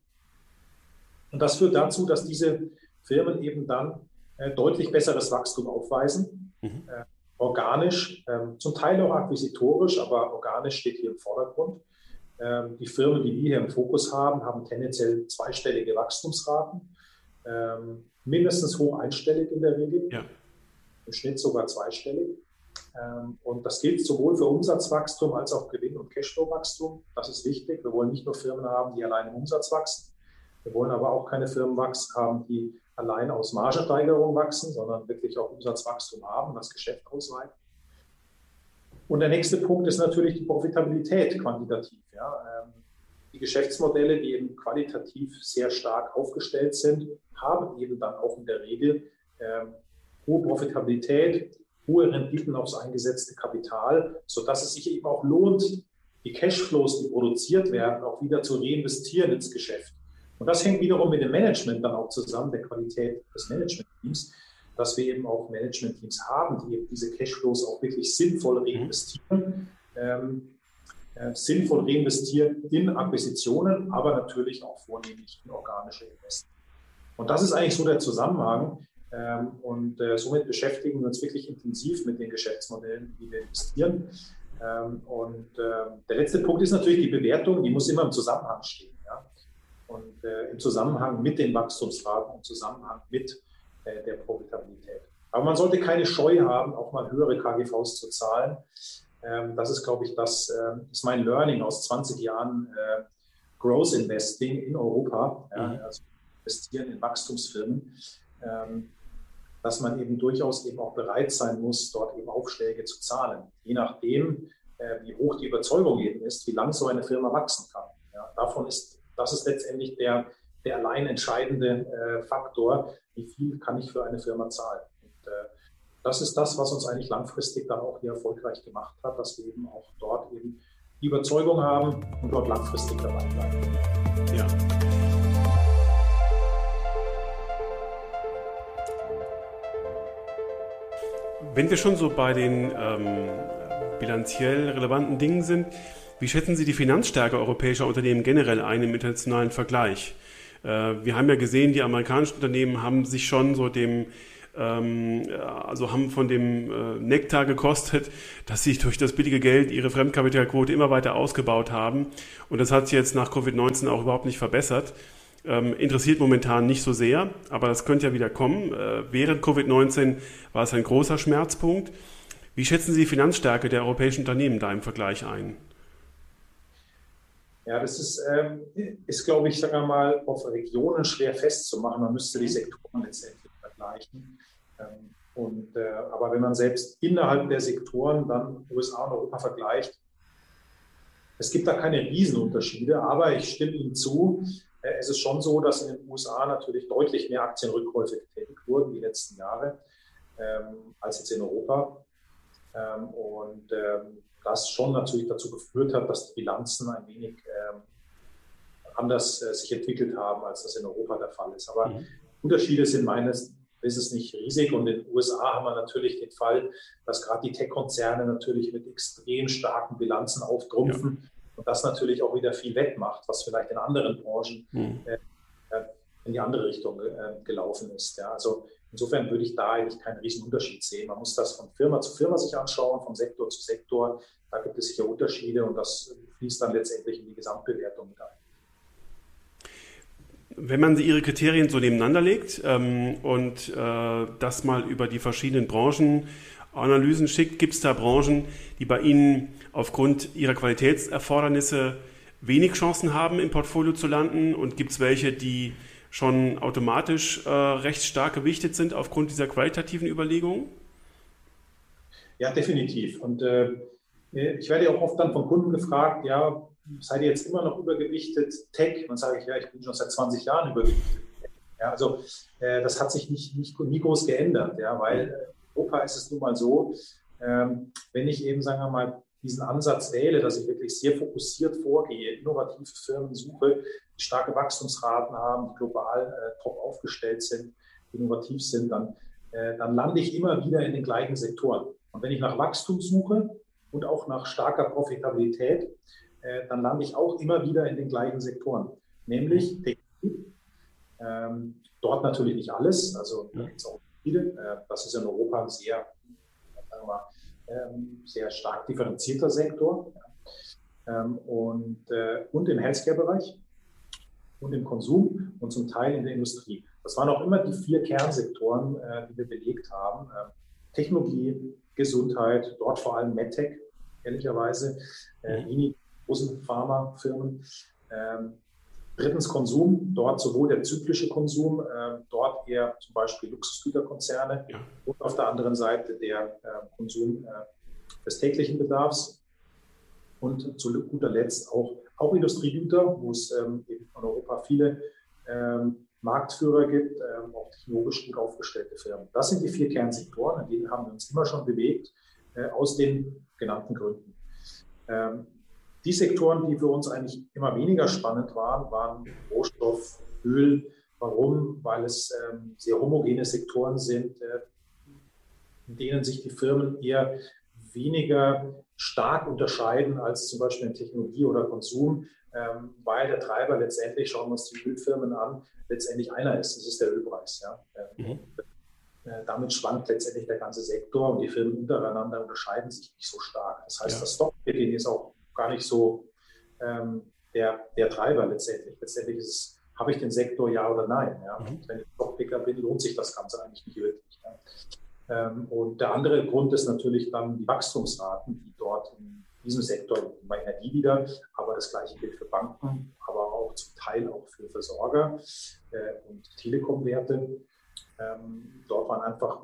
Und das führt dazu, dass diese Firmen eben dann deutlich besseres Wachstum aufweisen. Mhm. organisch, ähm, zum Teil auch akquisitorisch, aber organisch steht hier im Vordergrund. Ähm, die Firmen, die wir hier im Fokus haben, haben tendenziell zweistellige Wachstumsraten, ähm, mindestens hoch einstellig in der Regel, ja. im Schnitt sogar zweistellig. Ähm, und das gilt sowohl für Umsatzwachstum als auch Gewinn- und Cashflow-Wachstum. Das ist wichtig. Wir wollen nicht nur Firmen haben, die allein im Umsatz wachsen. Wir wollen aber auch keine Firmen haben, die allein aus Margensteigerung wachsen, sondern wirklich auch Umsatzwachstum haben das Geschäft ausweiten. Und der nächste Punkt ist natürlich die Profitabilität quantitativ. Ja. Ähm, die Geschäftsmodelle, die eben qualitativ sehr stark aufgestellt sind, haben eben dann auch in der Regel ähm, hohe Profitabilität, hohe Renditen aufs eingesetzte Kapital, sodass es sich eben auch lohnt, die Cashflows, die produziert werden, auch wieder zu reinvestieren ins Geschäft. Und das hängt wiederum mit dem Management dann auch zusammen, der Qualität des Managementteams dass wir eben auch Management-Teams haben, die eben diese Cashflows auch wirklich sinnvoll mhm. reinvestieren. Ähm, äh, sinnvoll reinvestieren in Akquisitionen, aber natürlich auch vornehmlich in organische Investments. Und das ist eigentlich so der Zusammenhang. Ähm, und äh, somit beschäftigen wir uns wirklich intensiv mit den Geschäftsmodellen, die wir investieren. Ähm, und äh, der letzte Punkt ist natürlich die Bewertung, die muss immer im Zusammenhang stehen. Ja? Und äh, im Zusammenhang mit den Wachstumsraten, im Zusammenhang mit äh, der Profitabilität. Aber man sollte keine Scheu haben, auch mal höhere KGVs zu zahlen. Ähm, das ist, glaube ich, das äh, ist mein Learning aus 20 Jahren äh, Growth Investing in Europa, mhm. also investieren in Wachstumsfirmen, ähm, dass man eben durchaus eben auch bereit sein muss, dort eben Aufschläge zu zahlen, je nachdem, wie hoch die Überzeugung eben ist, wie lang so eine Firma wachsen kann. Ja, davon ist, das ist letztendlich der, der allein entscheidende äh, Faktor, wie viel kann ich für eine Firma zahlen. Das ist das, was uns eigentlich langfristig dann auch hier erfolgreich gemacht hat, dass wir eben auch dort eben die Überzeugung haben und dort langfristig dabei bleiben. Ja. Wenn wir schon so bei den ähm, bilanziell relevanten Dingen sind, wie schätzen Sie die Finanzstärke europäischer Unternehmen generell ein im internationalen Vergleich? Äh, wir haben ja gesehen, die amerikanischen Unternehmen haben sich schon so dem also haben von dem äh, Nektar gekostet, dass sie durch das billige Geld ihre Fremdkapitalquote immer weiter ausgebaut haben. Und das hat sich jetzt nach Covid-19 auch überhaupt nicht verbessert. Ähm, interessiert momentan nicht so sehr, aber das könnte ja wieder kommen. Äh, während Covid-19 war es ein großer Schmerzpunkt. Wie schätzen Sie die Finanzstärke der europäischen Unternehmen da im Vergleich ein? Ja, das ist, ähm, ist glaube ich, sagen wir mal, auf Regionen schwer festzumachen. Man müsste die mhm. Sektoren letztendlich vergleichen. Ähm, und, äh, aber wenn man selbst innerhalb der Sektoren dann USA und Europa vergleicht, es gibt da keine Riesenunterschiede, aber ich stimme Ihnen zu, äh, es ist schon so, dass in den USA natürlich deutlich mehr Aktienrückkäufe getätigt wurden die letzten Jahre ähm, als jetzt in Europa. Ähm, und ähm, das schon natürlich dazu geführt hat, dass die Bilanzen ein wenig ähm, anders äh, sich entwickelt haben, als das in Europa der Fall ist. Aber mhm. Unterschiede sind meines Wissens nicht riesig. Und in den USA haben wir natürlich den Fall, dass gerade die Tech-Konzerne natürlich mit extrem starken Bilanzen auftrumpfen ja. und das natürlich auch wieder viel wettmacht, was vielleicht in anderen Branchen mhm. äh in die andere Richtung äh, gelaufen ist. Ja. Also Insofern würde ich da eigentlich keinen riesen Unterschied sehen. Man muss das von Firma zu Firma sich anschauen, von Sektor zu Sektor. Da gibt es sicher Unterschiede und das fließt dann letztendlich in die Gesamtbewertung mit ein. Wenn man Ihre Kriterien so nebeneinander legt ähm, und äh, das mal über die verschiedenen Branchenanalysen schickt, gibt es da Branchen, die bei Ihnen aufgrund ihrer Qualitätserfordernisse wenig Chancen haben, im Portfolio zu landen? Und gibt es welche, die schon automatisch äh, recht stark gewichtet sind aufgrund dieser qualitativen Überlegungen? Ja, definitiv. Und äh, ich werde ja auch oft dann von Kunden gefragt, ja, seid ihr jetzt immer noch übergewichtet Tech? Dann sage ich, ja, ich bin schon seit 20 Jahren übergewichtet. Ja, also äh, das hat sich nicht, nicht, nie groß geändert, ja, weil in Europa ist es nun mal so, ähm, wenn ich eben, sagen wir mal, diesen Ansatz wähle, dass ich wirklich sehr fokussiert vorgehe, innovative Firmen suche, die starke Wachstumsraten haben, die global äh, top aufgestellt sind, innovativ sind, dann, äh, dann lande ich immer wieder in den gleichen Sektoren. Und wenn ich nach Wachstum suche und auch nach starker Profitabilität, äh, dann lande ich auch immer wieder in den gleichen Sektoren, nämlich Technologie. Ähm, dort natürlich nicht alles, also da gibt es auch viele. Äh, das ist in Europa ein sehr, sagen wir mal, ähm, sehr stark differenzierter Sektor. Ähm, und, äh, und im Healthcare-Bereich und im Konsum und zum Teil in der Industrie. Das waren auch immer die vier Kernsektoren, äh, die wir belegt haben. Ähm, Technologie, Gesundheit, dort vor allem MedTech, ehrlicherweise, äh, mhm großen Pharmafirmen. Ähm, drittens Konsum, dort sowohl der zyklische Konsum, äh, dort eher zum Beispiel Luxusgüterkonzerne ja. und auf der anderen Seite der äh, Konsum äh, des täglichen Bedarfs. Und zu guter Letzt auch, auch Industriegüter, wo es ähm, eben von Europa viele ähm, Marktführer gibt, ähm, auch technologisch gut aufgestellte Firmen. Das sind die vier Kernsektoren, in denen haben wir uns immer schon bewegt, äh, aus den genannten Gründen. Ähm, die Sektoren, die für uns eigentlich immer weniger spannend waren, waren Rohstoff, Öl. Warum? Weil es ähm, sehr homogene Sektoren sind, äh, in denen sich die Firmen eher weniger stark unterscheiden als zum Beispiel in Technologie oder Konsum, ähm, weil der Treiber letztendlich, schauen wir uns die Ölfirmen an, letztendlich einer ist. Das ist der Ölpreis. Ja. Ähm, mhm. Äh, damit schwankt letztendlich der ganze Sektor und die Firmen untereinander unterscheiden sich nicht so stark. Das heißt, ja. das Stockpicking ist auch gar nicht so ähm, der, der Treiber letztendlich. Letztendlich ist es, habe ich den Sektor ja oder nein? Ja? Mhm. Wenn ich Stockpicker bin, lohnt sich das Ganze eigentlich nicht wirklich. Ja? Ähm, und der andere Grund ist natürlich dann die Wachstumsraten, die dort in diesem Sektor, in Energie wieder, aber das gleiche gilt für Banken, aber auch zum Teil auch für Versorger äh, und Telekom-Werte. Ähm, dort waren einfach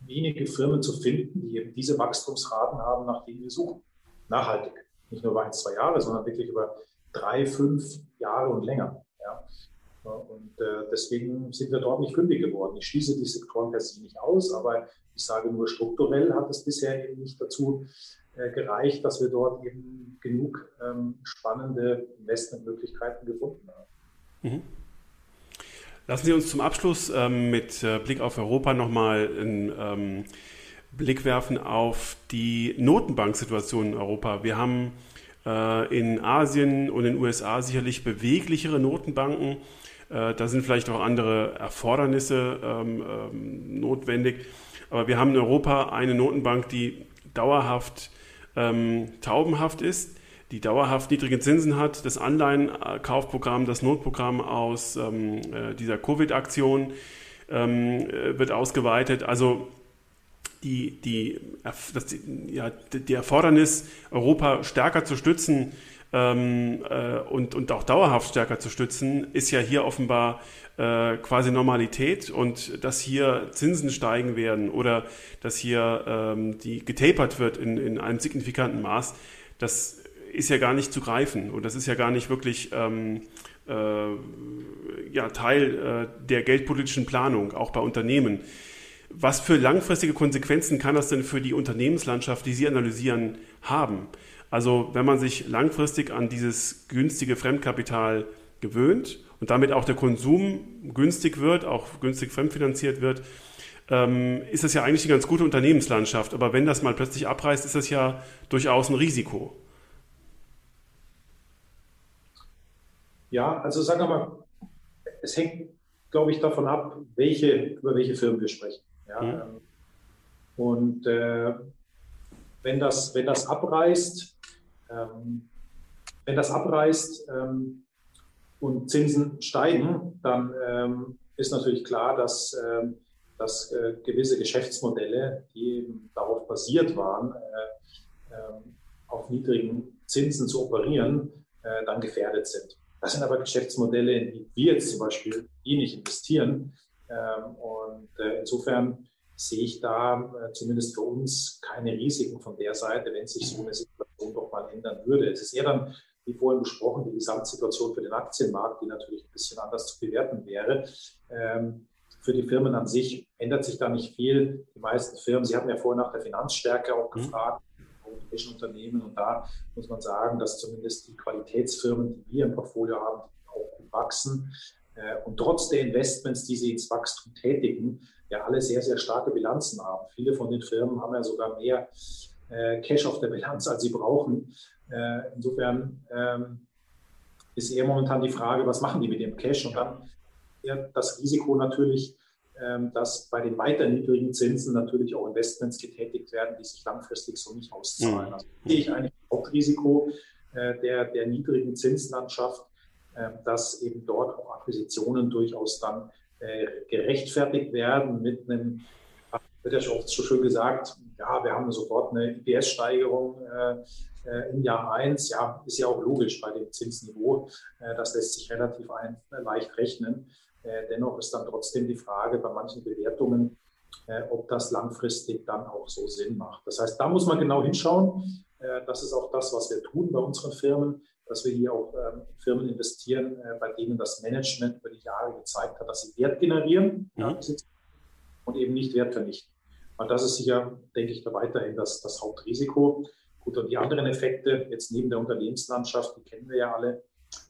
wenige Firmen zu finden, die eben diese Wachstumsraten haben, nach denen wir suchen. Nachhaltig nicht nur über ein, zwei Jahre, sondern wirklich über drei, fünf Jahre und länger. Ja. Und äh, deswegen sind wir dort nicht fündig geworden. Ich schließe die Sektoren per nicht aus, aber ich sage nur strukturell hat es bisher eben nicht dazu äh, gereicht, dass wir dort eben genug ähm, spannende Investmentmöglichkeiten gefunden haben. Mhm. Lassen Sie uns zum Abschluss ähm, mit äh, Blick auf Europa nochmal einen ähm, Blick werfen auf die Notenbanksituation in Europa. Wir haben äh, in Asien und in den USA sicherlich beweglichere Notenbanken. Äh, da sind vielleicht auch andere Erfordernisse ähm, ähm, notwendig. Aber wir haben in Europa eine Notenbank, die dauerhaft ähm, taubenhaft ist, die dauerhaft niedrige Zinsen hat. Das Anleihenkaufprogramm, das Notprogramm aus ähm, äh, dieser Covid-Aktion ähm, äh, wird ausgeweitet. Also die, die, das, ja, die Erfordernis, Europa stärker zu stützen ähm, äh, und, und auch dauerhaft stärker zu stützen, ist ja hier offenbar äh, quasi Normalität und dass hier Zinsen steigen werden oder dass hier ähm, die getapert wird in, in einem signifikanten Maß, das ist ja gar nicht zu greifen und das ist ja gar nicht wirklich ähm, äh, ja, Teil äh, der geldpolitischen Planung, auch bei Unternehmen. Was für langfristige Konsequenzen kann das denn für die Unternehmenslandschaft, die Sie analysieren, haben? Also wenn man sich langfristig an dieses günstige Fremdkapital gewöhnt und damit auch der Konsum günstig wird, auch günstig fremdfinanziert wird, ähm, ist das ja eigentlich eine ganz gute Unternehmenslandschaft. Aber wenn das mal plötzlich abreißt, ist das ja durchaus ein Risiko. Ja, also sagen wir mal, es hängt, glaube ich, davon ab, welche, über welche Firmen wir sprechen. Ja, mhm. Und äh, wenn, das, wenn das abreißt, ähm, wenn das abreißt ähm, und Zinsen steigen, dann ähm, ist natürlich klar, dass, ähm, dass äh, gewisse Geschäftsmodelle, die eben darauf basiert waren, äh, ähm, auf niedrigen Zinsen zu operieren, äh, dann gefährdet sind. Das sind aber Geschäftsmodelle, in die wir jetzt zum Beispiel eh nicht investieren, und äh, insofern sehe ich da äh, zumindest für uns keine Risiken von der Seite, wenn sich so eine Situation doch mal ändern würde. Es ist eher dann, wie vorhin besprochen, die Gesamtsituation für den Aktienmarkt, die natürlich ein bisschen anders zu bewerten wäre. Ähm, für die Firmen an sich ändert sich da nicht viel. Die meisten Firmen, Sie hatten ja vorhin nach der Finanzstärke auch mhm. gefragt, europäischen Unternehmen. Und da muss man sagen, dass zumindest die Qualitätsfirmen, die wir im Portfolio haben, auch gut wachsen. Äh, und trotz der Investments, die sie ins Wachstum tätigen, ja alle sehr, sehr starke Bilanzen haben. Viele von den Firmen haben ja sogar mehr äh, Cash auf der Bilanz, als sie brauchen. Äh, insofern ähm, ist eher momentan die Frage, was machen die mit dem Cash? Und dann ja, das Risiko natürlich, ähm, dass bei den weiter niedrigen Zinsen natürlich auch Investments getätigt werden, die sich langfristig so nicht auszahlen. Mhm. Also sehe ich eigentlich Hauptrisiko der, der niedrigen Zinslandschaft, dass eben dort auch Akquisitionen durchaus dann äh, gerechtfertigt werden mit einem, wird ja schon oft so schön gesagt, ja, wir haben sofort eine IPS-Steigerung äh, äh, im Jahr 1. Ja, ist ja auch logisch bei dem Zinsniveau. Das lässt sich relativ ein, leicht rechnen. Dennoch ist dann trotzdem die Frage bei manchen Bewertungen, ob das langfristig dann auch so Sinn macht. Das heißt, da muss man genau hinschauen. das ist auch das, was wir tun bei unseren Firmen dass wir hier auch ähm, Firmen investieren, äh, bei denen das Management über die Jahre gezeigt hat, dass sie Wert generieren ja. und eben nicht Wert vernichten. Und das ist sicher, denke ich, da weiterhin das, das Hauptrisiko. Gut, und die anderen Effekte, jetzt neben der Unternehmenslandschaft, die kennen wir ja alle,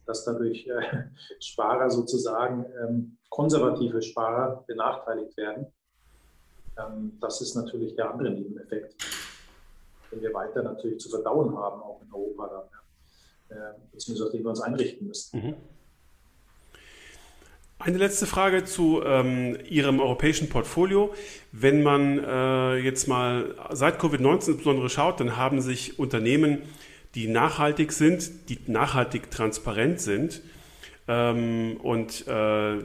dass dadurch äh, Sparer sozusagen, ähm, konservative Sparer benachteiligt werden. Ähm, das ist natürlich der andere Nebeneffekt, den wir weiter natürlich zu verdauen haben, auch in Europa dann. Ja. Beziehungsweise auf den wir uns einrichten müssen. Mhm. Eine letzte Frage zu ähm, Ihrem europäischen Portfolio. Wenn man äh, jetzt mal seit Covid-19 insbesondere schaut, dann haben sich Unternehmen, die nachhaltig sind, die nachhaltig transparent sind ähm, und äh,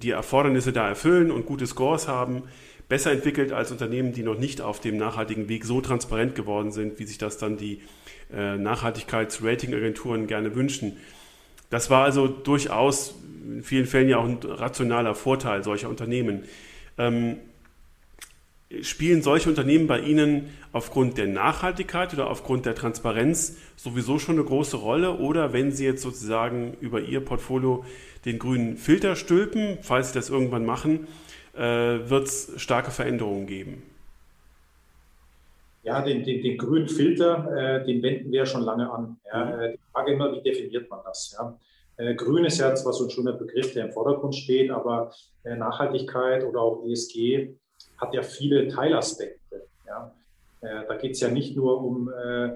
die Erfordernisse da erfüllen und gute Scores haben, besser entwickelt als Unternehmen, die noch nicht auf dem nachhaltigen Weg so transparent geworden sind, wie sich das dann die äh, Nachhaltigkeitsratingagenturen gerne wünschen. Das war also durchaus in vielen Fällen ja auch ein rationaler Vorteil solcher Unternehmen. Ähm, spielen solche Unternehmen bei Ihnen aufgrund der Nachhaltigkeit oder aufgrund der Transparenz sowieso schon eine große Rolle? Oder wenn Sie jetzt sozusagen über Ihr Portfolio den grünen Filter stülpen, falls Sie das irgendwann machen, äh, wird es starke Veränderungen geben? Ja, den, den, den grünen Filter, äh, den wenden wir ja schon lange an. Ja. Mhm. Äh, die Frage immer, wie definiert man das? Ja? Äh, grün ist ja zwar so ein schöner Begriff, der im Vordergrund steht, aber äh, Nachhaltigkeit oder auch ESG hat ja viele Teilaspekte. Ja? Äh, da geht es ja nicht nur um, äh,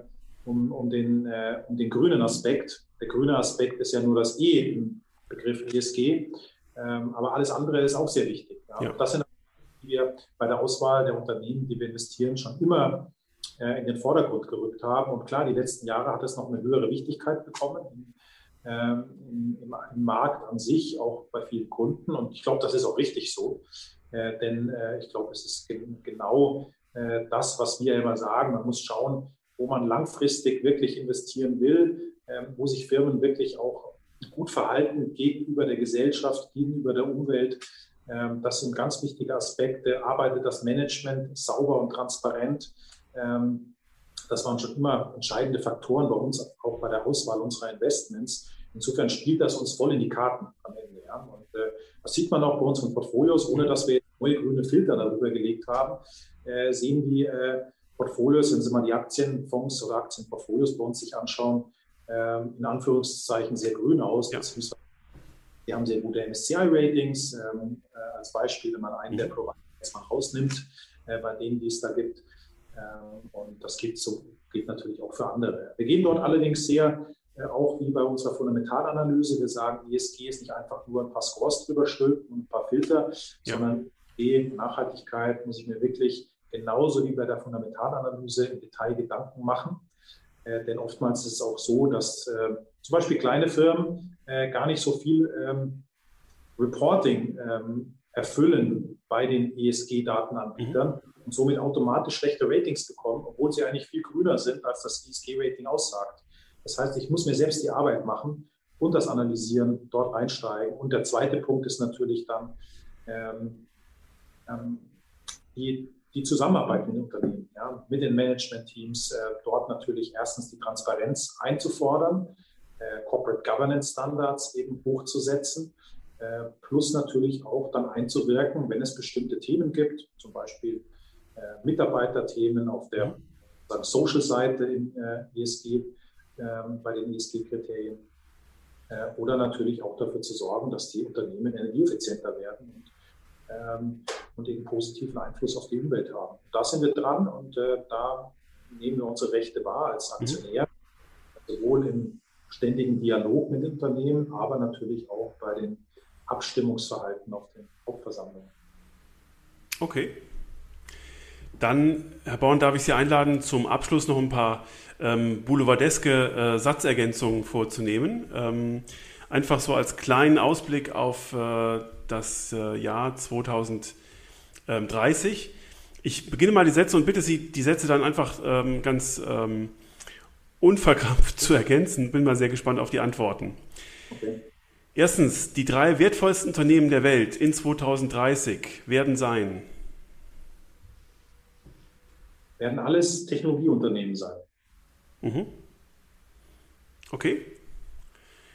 um, um, den, um den grünen Aspekt. Der grüne Aspekt ist ja nur das E im Begriff ESG, ähm, aber alles andere ist auch sehr wichtig. Ja? Das sind wir bei der Auswahl der Unternehmen, die wir investieren, schon immer äh, in den Vordergrund gerückt haben. Und klar, die letzten Jahre hat es noch eine höhere Wichtigkeit bekommen im, ähm, im, im Markt an sich, auch bei vielen Kunden. Und ich glaube, das ist auch richtig so. Äh, denn äh, ich glaube, es ist ge genau äh, das, was wir immer sagen. Man muss schauen, wo man langfristig wirklich investieren will, ähm, wo sich Firmen wirklich auch gut verhalten gegenüber der Gesellschaft, gegenüber der Umwelt. Ähm, das sind ganz wichtige Aspekte. Arbeitet das Management sauber und transparent? Ähm, das waren schon immer entscheidende Faktoren bei uns, auch bei der Auswahl unserer Investments. Insofern spielt das uns voll in die Karten am Ende. Ja. Und äh, das sieht man auch bei unseren Portfolios, ohne dass wir neue grüne Filter darüber gelegt haben, äh, sehen die äh, Portfolios, wenn Sie mal die Aktienfonds oder Aktienportfolios bei uns sich anschauen, ähm, in Anführungszeichen sehr grün aus. Ja. Die haben sehr gute MSCI-Ratings. Ähm, äh, als Beispiel, wenn man einen der mhm. Provider jetzt mal rausnimmt, äh, bei denen, die es da gibt. Ähm, und das gilt, so, gilt natürlich auch für andere. Wir gehen dort allerdings sehr, äh, auch wie bei unserer Fundamentalanalyse, wir sagen, ESG ist nicht einfach nur ein paar Scores drüber stülpen und ein paar Filter, ja. sondern die Nachhaltigkeit muss ich mir wirklich genauso wie bei der Fundamentalanalyse im Detail Gedanken machen. Äh, denn oftmals ist es auch so, dass äh, zum Beispiel kleine Firmen äh, gar nicht so viel ähm, Reporting ähm, erfüllen bei den ESG-Datenanbietern mhm. Und somit automatisch schlechte Ratings bekommen, obwohl sie eigentlich viel grüner sind, als das ESG-Rating aussagt. Das heißt, ich muss mir selbst die Arbeit machen und das analysieren, dort einsteigen. Und der zweite Punkt ist natürlich dann, ähm, ähm, die, die Zusammenarbeit mit den Unternehmen, ja, mit den Management-Teams, äh, dort natürlich erstens die Transparenz einzufordern, äh, Corporate Governance Standards eben hochzusetzen, äh, plus natürlich auch dann einzuwirken, wenn es bestimmte Themen gibt, zum Beispiel Mitarbeiterthemen auf der Social-Seite im äh, ESG, ähm, bei den ESG-Kriterien äh, oder natürlich auch dafür zu sorgen, dass die Unternehmen energieeffizienter werden und, ähm, und eben positiven Einfluss auf die Umwelt haben. Da sind wir dran und äh, da nehmen wir unsere Rechte wahr als mhm. Aktionär, mhm. sowohl im ständigen Dialog mit Unternehmen, aber natürlich auch bei den Abstimmungsverhalten auf den Hauptversammlungen. Okay. Dann, Herr Born, darf ich Sie einladen, zum Abschluss noch ein paar ähm, boulevardeske äh, Satzergänzungen vorzunehmen. Ähm, einfach so als kleinen Ausblick auf äh, das äh, Jahr 2030. Ich beginne mal die Sätze und bitte Sie, die Sätze dann einfach ähm, ganz ähm, unverkrampft zu ergänzen. Bin mal sehr gespannt auf die Antworten. Okay. Erstens, die drei wertvollsten Unternehmen der Welt in 2030 werden sein. Werden alles Technologieunternehmen sein. Mhm. Okay.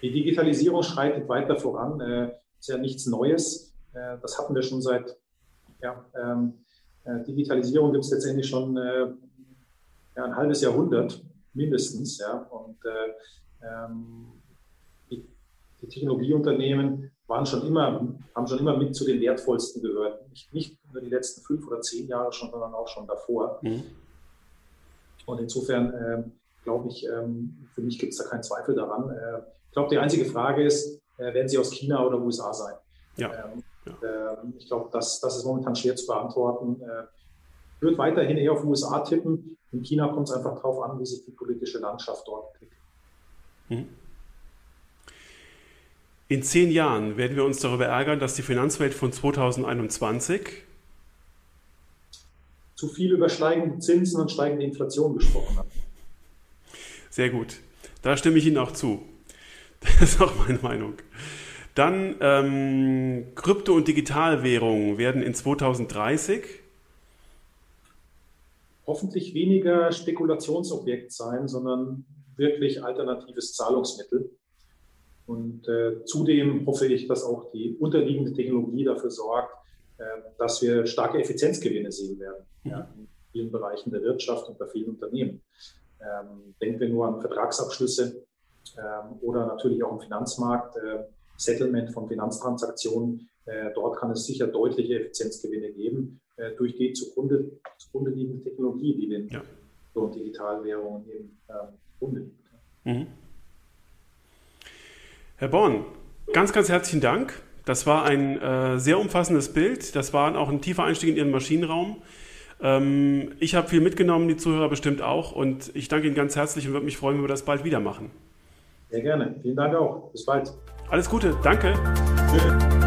Die Digitalisierung schreitet weiter voran. Äh, ist ja nichts Neues. Äh, das hatten wir schon seit, ja, ähm, äh, Digitalisierung gibt es letztendlich schon äh, ja, ein halbes Jahrhundert mindestens. Ja, und äh, ähm, die, die, Technologieunternehmen waren schon immer, haben schon immer mit zu den wertvollsten gehört. Nicht, nicht nur die letzten fünf oder zehn Jahre schon, sondern auch schon davor. Mhm. Und insofern ähm, glaube ich, ähm, für mich gibt es da keinen Zweifel daran. Äh, ich glaube, die einzige Frage ist, äh, werden sie aus China oder USA sein? Ja. Ähm, ja. Ähm, ich glaube, das, das ist momentan schwer zu beantworten. Äh, ich würde weiterhin eher auf USA tippen. In China kommt es einfach darauf an, wie sich die politische Landschaft dort entwickelt. Mhm. In zehn Jahren werden wir uns darüber ärgern, dass die Finanzwelt von 2021 zu viel über steigende Zinsen und steigende Inflation gesprochen hat. Sehr gut. Da stimme ich Ihnen auch zu. Das ist auch meine Meinung. Dann ähm, Krypto- und Digitalwährungen werden in 2030 hoffentlich weniger Spekulationsobjekt sein, sondern wirklich alternatives Zahlungsmittel. Und äh, zudem hoffe ich, dass auch die unterliegende Technologie dafür sorgt, dass wir starke Effizienzgewinne sehen werden ja, in vielen Bereichen der Wirtschaft und bei vielen Unternehmen. Ähm, denken wir nur an Vertragsabschlüsse ähm, oder natürlich auch im Finanzmarkt, äh, Settlement von Finanztransaktionen. Äh, dort kann es sicher deutliche Effizienzgewinne geben äh, durch die zugrunde, zugrunde liegende Technologie, die den ja. so Digitalwährungen eben ähm, zugrunde liegt. Mhm. Herr Born, ganz, ganz herzlichen Dank. Das war ein äh, sehr umfassendes Bild. Das war auch ein tiefer Einstieg in Ihren Maschinenraum. Ähm, ich habe viel mitgenommen, die Zuhörer bestimmt auch. Und ich danke Ihnen ganz herzlich und würde mich freuen, wenn wir das bald wieder machen. Sehr gerne. Vielen Dank auch. Bis bald. Alles Gute. Danke. Tschüss.